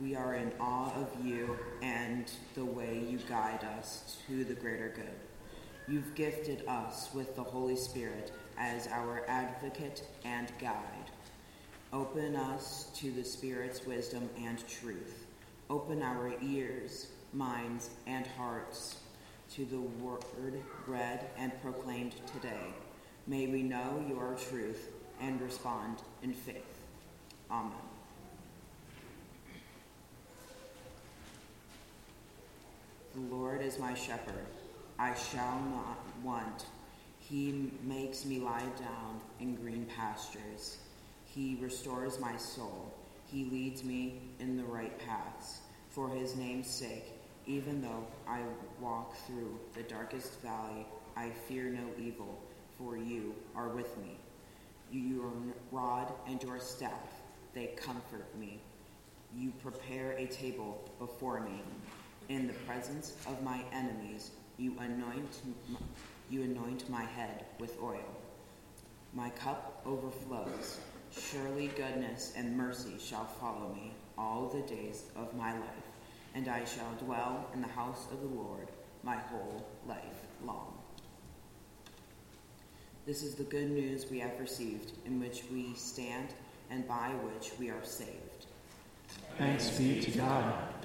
We are in awe of you and the way you guide us to the greater good. You've gifted us with the Holy Spirit as our advocate and guide. Open us to the Spirit's wisdom and truth. Open our ears, minds, and hearts to the word read and proclaimed today. May we know your truth and respond in faith. Amen. The Lord is my shepherd. I shall not want. He makes me lie down in green pastures. He restores my soul. He leads me in the right paths. For his name's sake, even though I walk through the darkest valley, I fear no evil, for you are with me. Your rod and your staff, they comfort me. You prepare a table before me in the presence of my enemies. You anoint, you anoint my head with oil. My cup overflows. Surely goodness and mercy shall follow me all the days of my life, and I shall dwell in the house of the Lord my whole life long. This is the good news we have received, in which we stand and by which we are saved. Thanks be to God.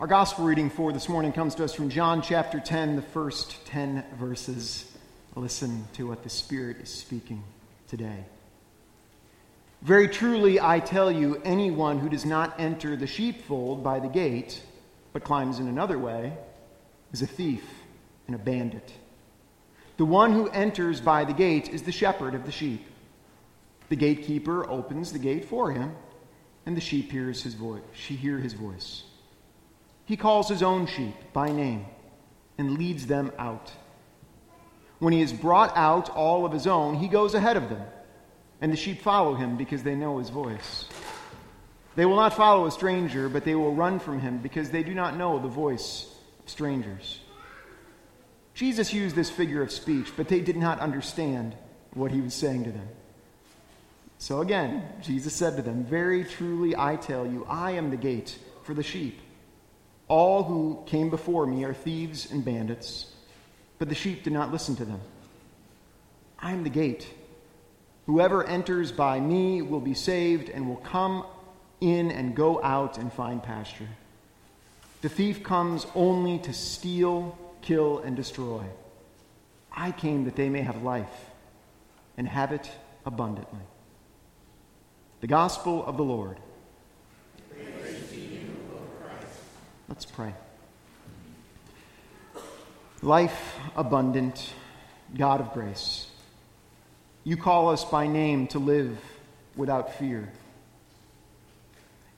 Our gospel reading for this morning comes to us from John chapter 10, the first 10 verses. Listen to what the Spirit is speaking today. Very truly, I tell you, anyone who does not enter the sheepfold by the gate, but climbs in another way, is a thief and a bandit. The one who enters by the gate is the shepherd of the sheep. The gatekeeper opens the gate for him, and the sheep hears his voice. She hear his voice. He calls his own sheep by name and leads them out. When he has brought out all of his own, he goes ahead of them, and the sheep follow him because they know his voice. They will not follow a stranger, but they will run from him because they do not know the voice of strangers. Jesus used this figure of speech, but they did not understand what he was saying to them. So again, Jesus said to them, Very truly I tell you, I am the gate for the sheep. All who came before me are thieves and bandits, but the sheep did not listen to them. I am the gate. Whoever enters by me will be saved and will come in and go out and find pasture. The thief comes only to steal, kill, and destroy. I came that they may have life and have it abundantly. The Gospel of the Lord. Let's pray. Life abundant, God of grace, you call us by name to live without fear.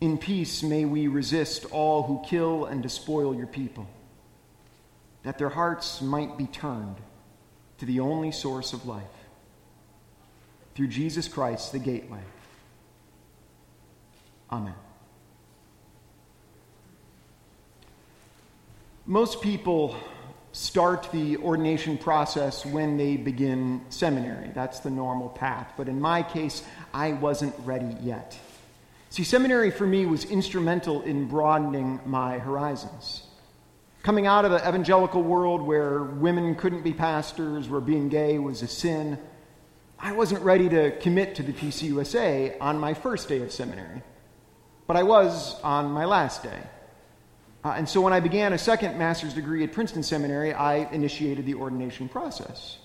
In peace, may we resist all who kill and despoil your people, that their hearts might be turned to the only source of life, through Jesus Christ, the gateway. Amen. Most people start the ordination process when they begin seminary. That's the normal path. But in my case, I wasn't ready yet. See, seminary for me was instrumental in broadening my horizons. Coming out of the evangelical world where women couldn't be pastors, where being gay was a sin, I wasn't ready to commit to the PCUSA on my first day of seminary. But I was on my last day. Uh, and so when I began a second master's degree at Princeton Seminary, I initiated the ordination process.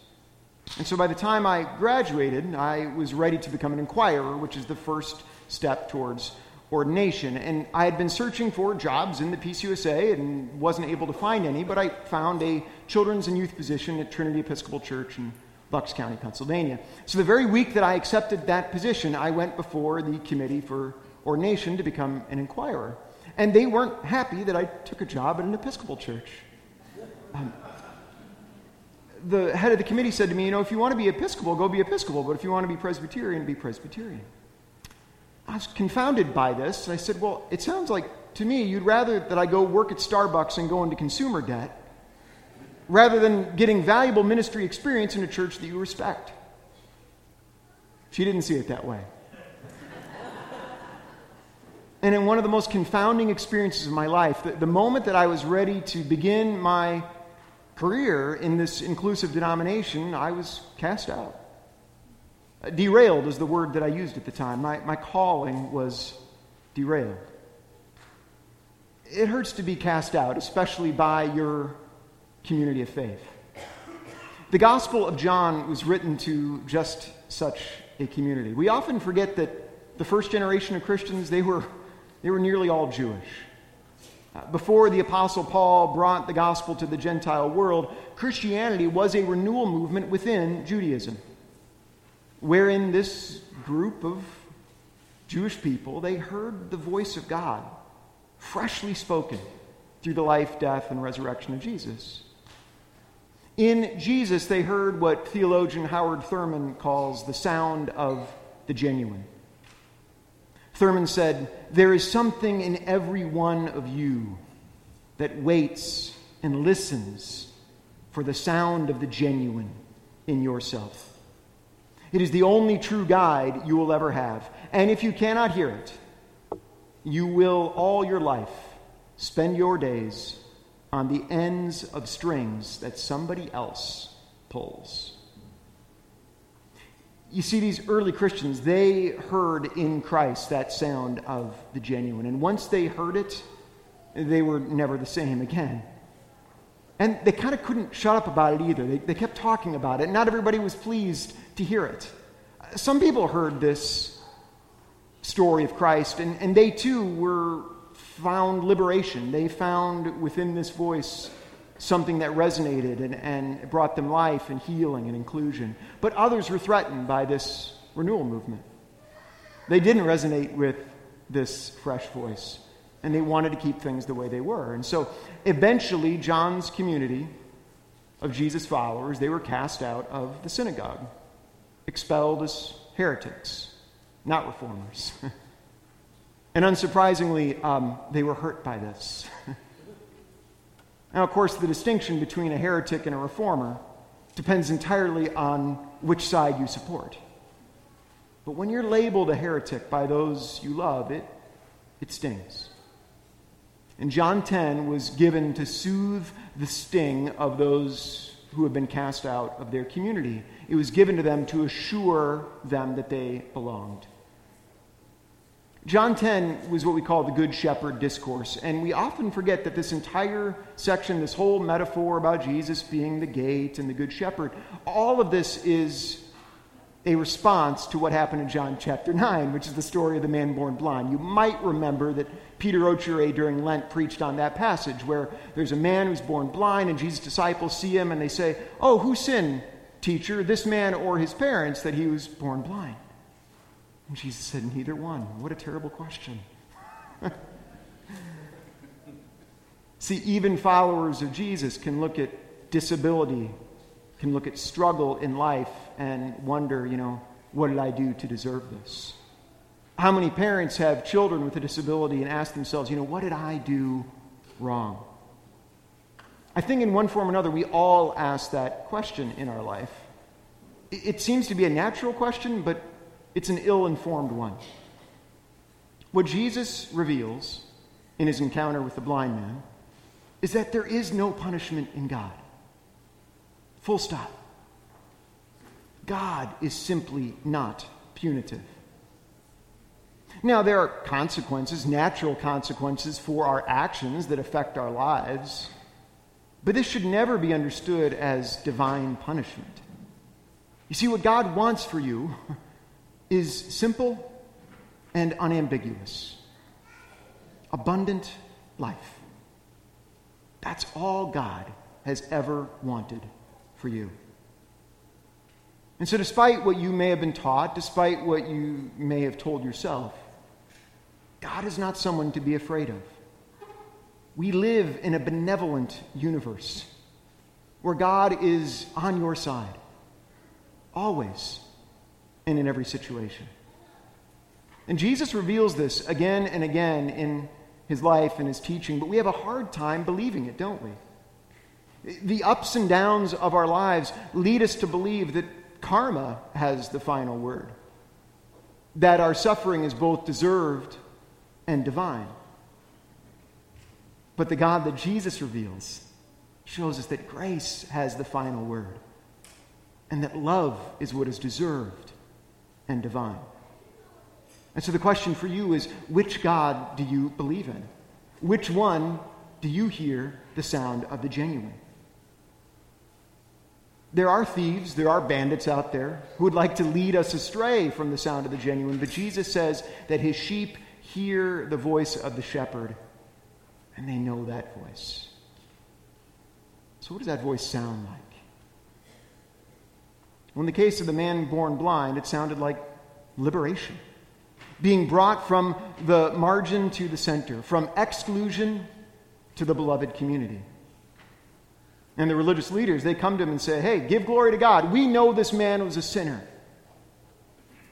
And so by the time I graduated, I was ready to become an inquirer, which is the first step towards ordination. And I had been searching for jobs in the PCUSA and wasn't able to find any, but I found a children's and youth position at Trinity Episcopal Church in Bucks County, Pennsylvania. So the very week that I accepted that position, I went before the committee for ordination to become an inquirer. And they weren't happy that I took a job at an Episcopal church. Um, the head of the committee said to me, You know, if you want to be Episcopal, go be Episcopal, but if you want to be Presbyterian, be Presbyterian. I was confounded by this. and I said, Well, it sounds like to me you'd rather that I go work at Starbucks and go into consumer debt rather than getting valuable ministry experience in a church that you respect. She didn't see it that way. And in one of the most confounding experiences of my life, the, the moment that I was ready to begin my career in this inclusive denomination, I was cast out. Uh, derailed is the word that I used at the time. My, my calling was derailed. It hurts to be cast out, especially by your community of faith. The Gospel of John was written to just such a community. We often forget that the first generation of Christians, they were, they were nearly all Jewish. Uh, before the Apostle Paul brought the gospel to the Gentile world, Christianity was a renewal movement within Judaism, wherein this group of Jewish people, they heard the voice of God freshly spoken through the life, death, and resurrection of Jesus. In Jesus, they heard what theologian Howard Thurman calls the sound of the genuine. Thurman said, There is something in every one of you that waits and listens for the sound of the genuine in yourself. It is the only true guide you will ever have. And if you cannot hear it, you will all your life spend your days on the ends of strings that somebody else pulls. You see, these early Christians, they heard in Christ that sound of the genuine. And once they heard it, they were never the same again. And they kind of couldn't shut up about it either. They, they kept talking about it. Not everybody was pleased to hear it. Some people heard this story of Christ, and, and they too were found liberation. They found within this voice something that resonated and, and brought them life and healing and inclusion. But others were threatened by this renewal movement. They didn't resonate with this fresh voice, and they wanted to keep things the way they were. And so eventually, John's community of Jesus followers, they were cast out of the synagogue, expelled as heretics, not reformers. and unsurprisingly, um, they were hurt by this. Now, of course, the distinction between a heretic and a reformer depends entirely on which side you support. But when you're labeled a heretic by those you love, it, it stings. And John 10 was given to soothe the sting of those who have been cast out of their community. It was given to them to assure them that they belonged. John 10 was what we call the Good Shepherd discourse, and we often forget that this entire section, this whole metaphor about Jesus being the gate and the Good Shepherd, all of this is a response to what happened in John chapter 9, which is the story of the man born blind. You might remember that Peter Ochere during Lent preached on that passage where there's a man who's born blind, and Jesus' disciples see him and they say, Oh, who sinned, teacher, this man or his parents, that he was born blind? And Jesus said, Neither one. What a terrible question. See, even followers of Jesus can look at disability, can look at struggle in life, and wonder, you know, what did I do to deserve this? How many parents have children with a disability and ask themselves, you know, what did I do wrong? I think in one form or another, we all ask that question in our life. It seems to be a natural question, but it's an ill informed one. What Jesus reveals in his encounter with the blind man is that there is no punishment in God. Full stop. God is simply not punitive. Now, there are consequences, natural consequences for our actions that affect our lives, but this should never be understood as divine punishment. You see, what God wants for you is simple and unambiguous abundant life. That's all God has ever wanted for you. And so, despite what you may have been taught, despite what you may have told yourself, God is not someone to be afraid of. We live in a benevolent universe where God is on your side, always and in every situation. And Jesus reveals this again and again in his life and his teaching, but we have a hard time believing it, don't we? The ups and downs of our lives lead us to believe that karma has the final word, that our suffering is both deserved and divine. But the God that Jesus reveals shows us that grace has the final word and that love is what is deserved and divine. And so the question for you is which God do you believe in? Which one do you hear the sound of the genuine? There are thieves, there are bandits out there who would like to lead us astray from the sound of the genuine, but Jesus says that his sheep hear the voice of the shepherd and they know that voice. So, what does that voice sound like? In the case of the man born blind, it sounded like liberation. Being brought from the margin to the center, from exclusion to the beloved community. And the religious leaders, they come to him and say, Hey, give glory to God. We know this man was a sinner.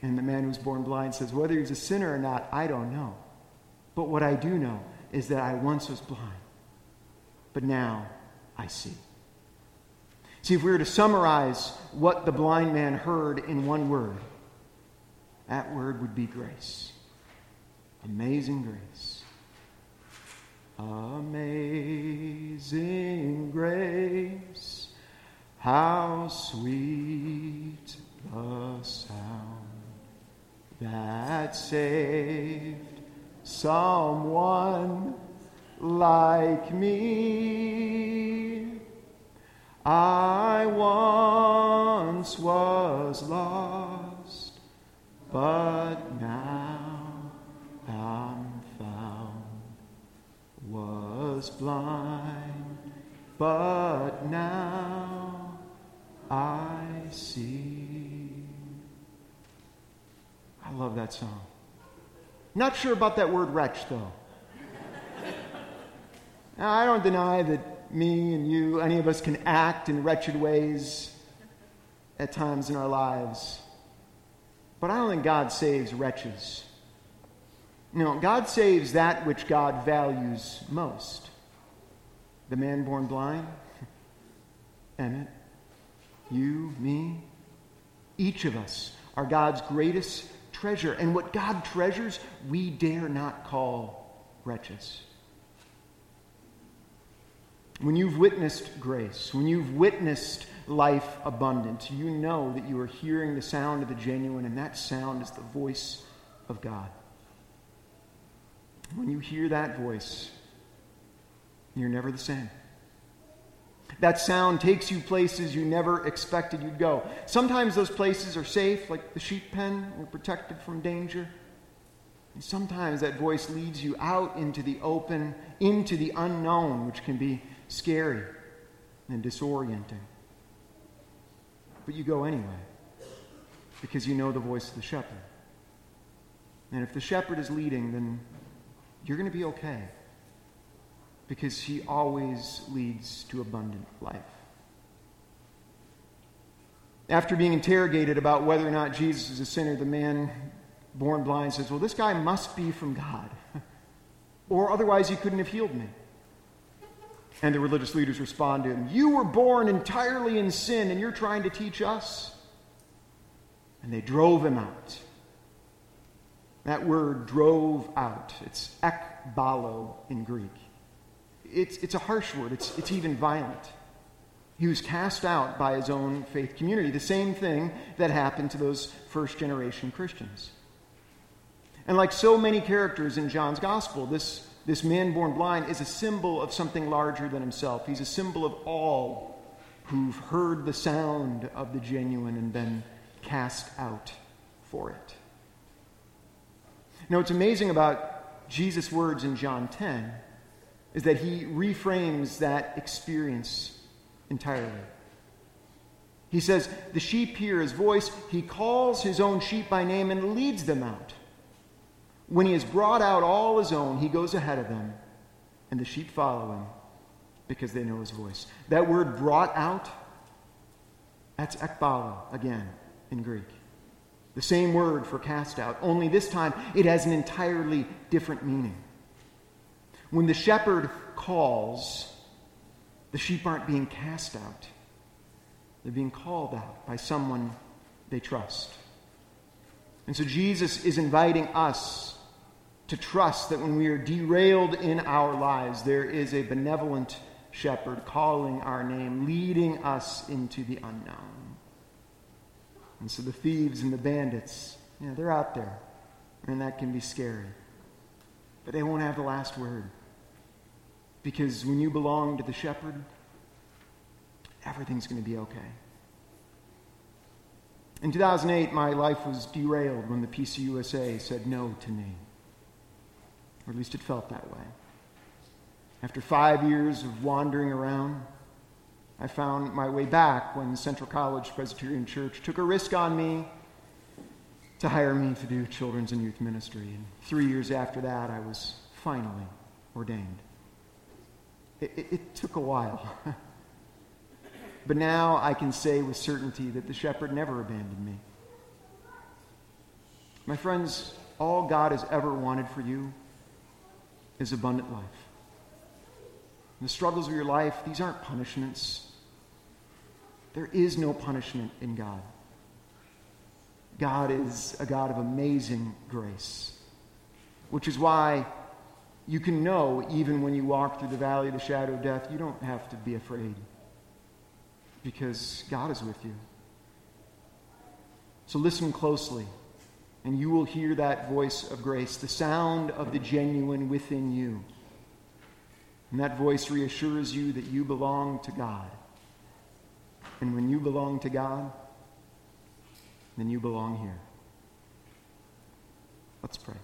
And the man who's born blind says, Whether he's a sinner or not, I don't know. But what I do know is that I once was blind, but now I see. See, if we were to summarize what the blind man heard in one word, that word would be grace. Amazing grace. Amazing grace, how sweet the sound that saved someone like me. I once was lost, but now am found. Was blind, but now I see. I love that song. Not sure about that word wretch, though. now, I don't deny that me and you, any of us, can act in wretched ways at times in our lives. But I don't think God saves wretches. No, God saves that which God values most. The man born blind, Emmett, you, me, each of us are God's greatest treasure. And what God treasures, we dare not call wretches. When you've witnessed grace, when you've witnessed life abundant, you know that you are hearing the sound of the genuine, and that sound is the voice of God. When you hear that voice, you're never the same. That sound takes you places you never expected you'd go. Sometimes those places are safe, like the sheep pen, we're protected from danger. And sometimes that voice leads you out into the open, into the unknown, which can be scary and disorienting. But you go anyway, because you know the voice of the shepherd. And if the shepherd is leading, then you're going to be okay because he always leads to abundant life. After being interrogated about whether or not Jesus is a sinner, the man born blind says, Well, this guy must be from God, or otherwise he couldn't have healed me. And the religious leaders respond to him, You were born entirely in sin, and you're trying to teach us? And they drove him out. That word drove out, it's ekbalo in Greek it's, it's a harsh word, it's, it's even violent. He was cast out by his own faith community, the same thing that happened to those first generation Christians. And like so many characters in John's gospel, this, this man born blind is a symbol of something larger than himself. He's a symbol of all who've heard the sound of the genuine and been cast out for it. Now, what's amazing about Jesus' words in John 10 is that he reframes that experience entirely. He says, The sheep hear his voice. He calls his own sheep by name and leads them out. When he has brought out all his own, he goes ahead of them, and the sheep follow him because they know his voice. That word brought out, that's ekbalo again in Greek. The same word for cast out, only this time it has an entirely different meaning. When the shepherd calls, The sheep aren't being cast out, they're being called out by someone they trust. And so Jesus is inviting us to trust that when we are derailed in our lives, there is a benevolent shepherd calling our name, leading us into the unknown. And so the thieves and the bandits, yeah, they're out there. And that can be scary. But they won't have the last word. Because when you belong to the shepherd, everything's going to be okay. In 2008, my life was derailed when the PCUSA said no to me. Or at least it felt that way. After five years of wandering around, I found my way back when Central College Presbyterian Church took a risk on me to hire me to do children's and youth ministry. And three years after that, I was finally ordained. It, it, it took a while. but now I can say with certainty that the shepherd never abandoned me. My friends, all God has ever wanted for you is abundant life. the struggles of your life, these aren't punishments. There is no punishment in God. God is a God of amazing grace, which is why you can know, even when you walk through the valley of the shadow of death, you don't have to be afraid because God is with you. So listen closely, and you will hear that voice of grace, the sound of the genuine within you. And that voice reassures you that you belong to God. And when you belong to God, then you belong here. Let's pray.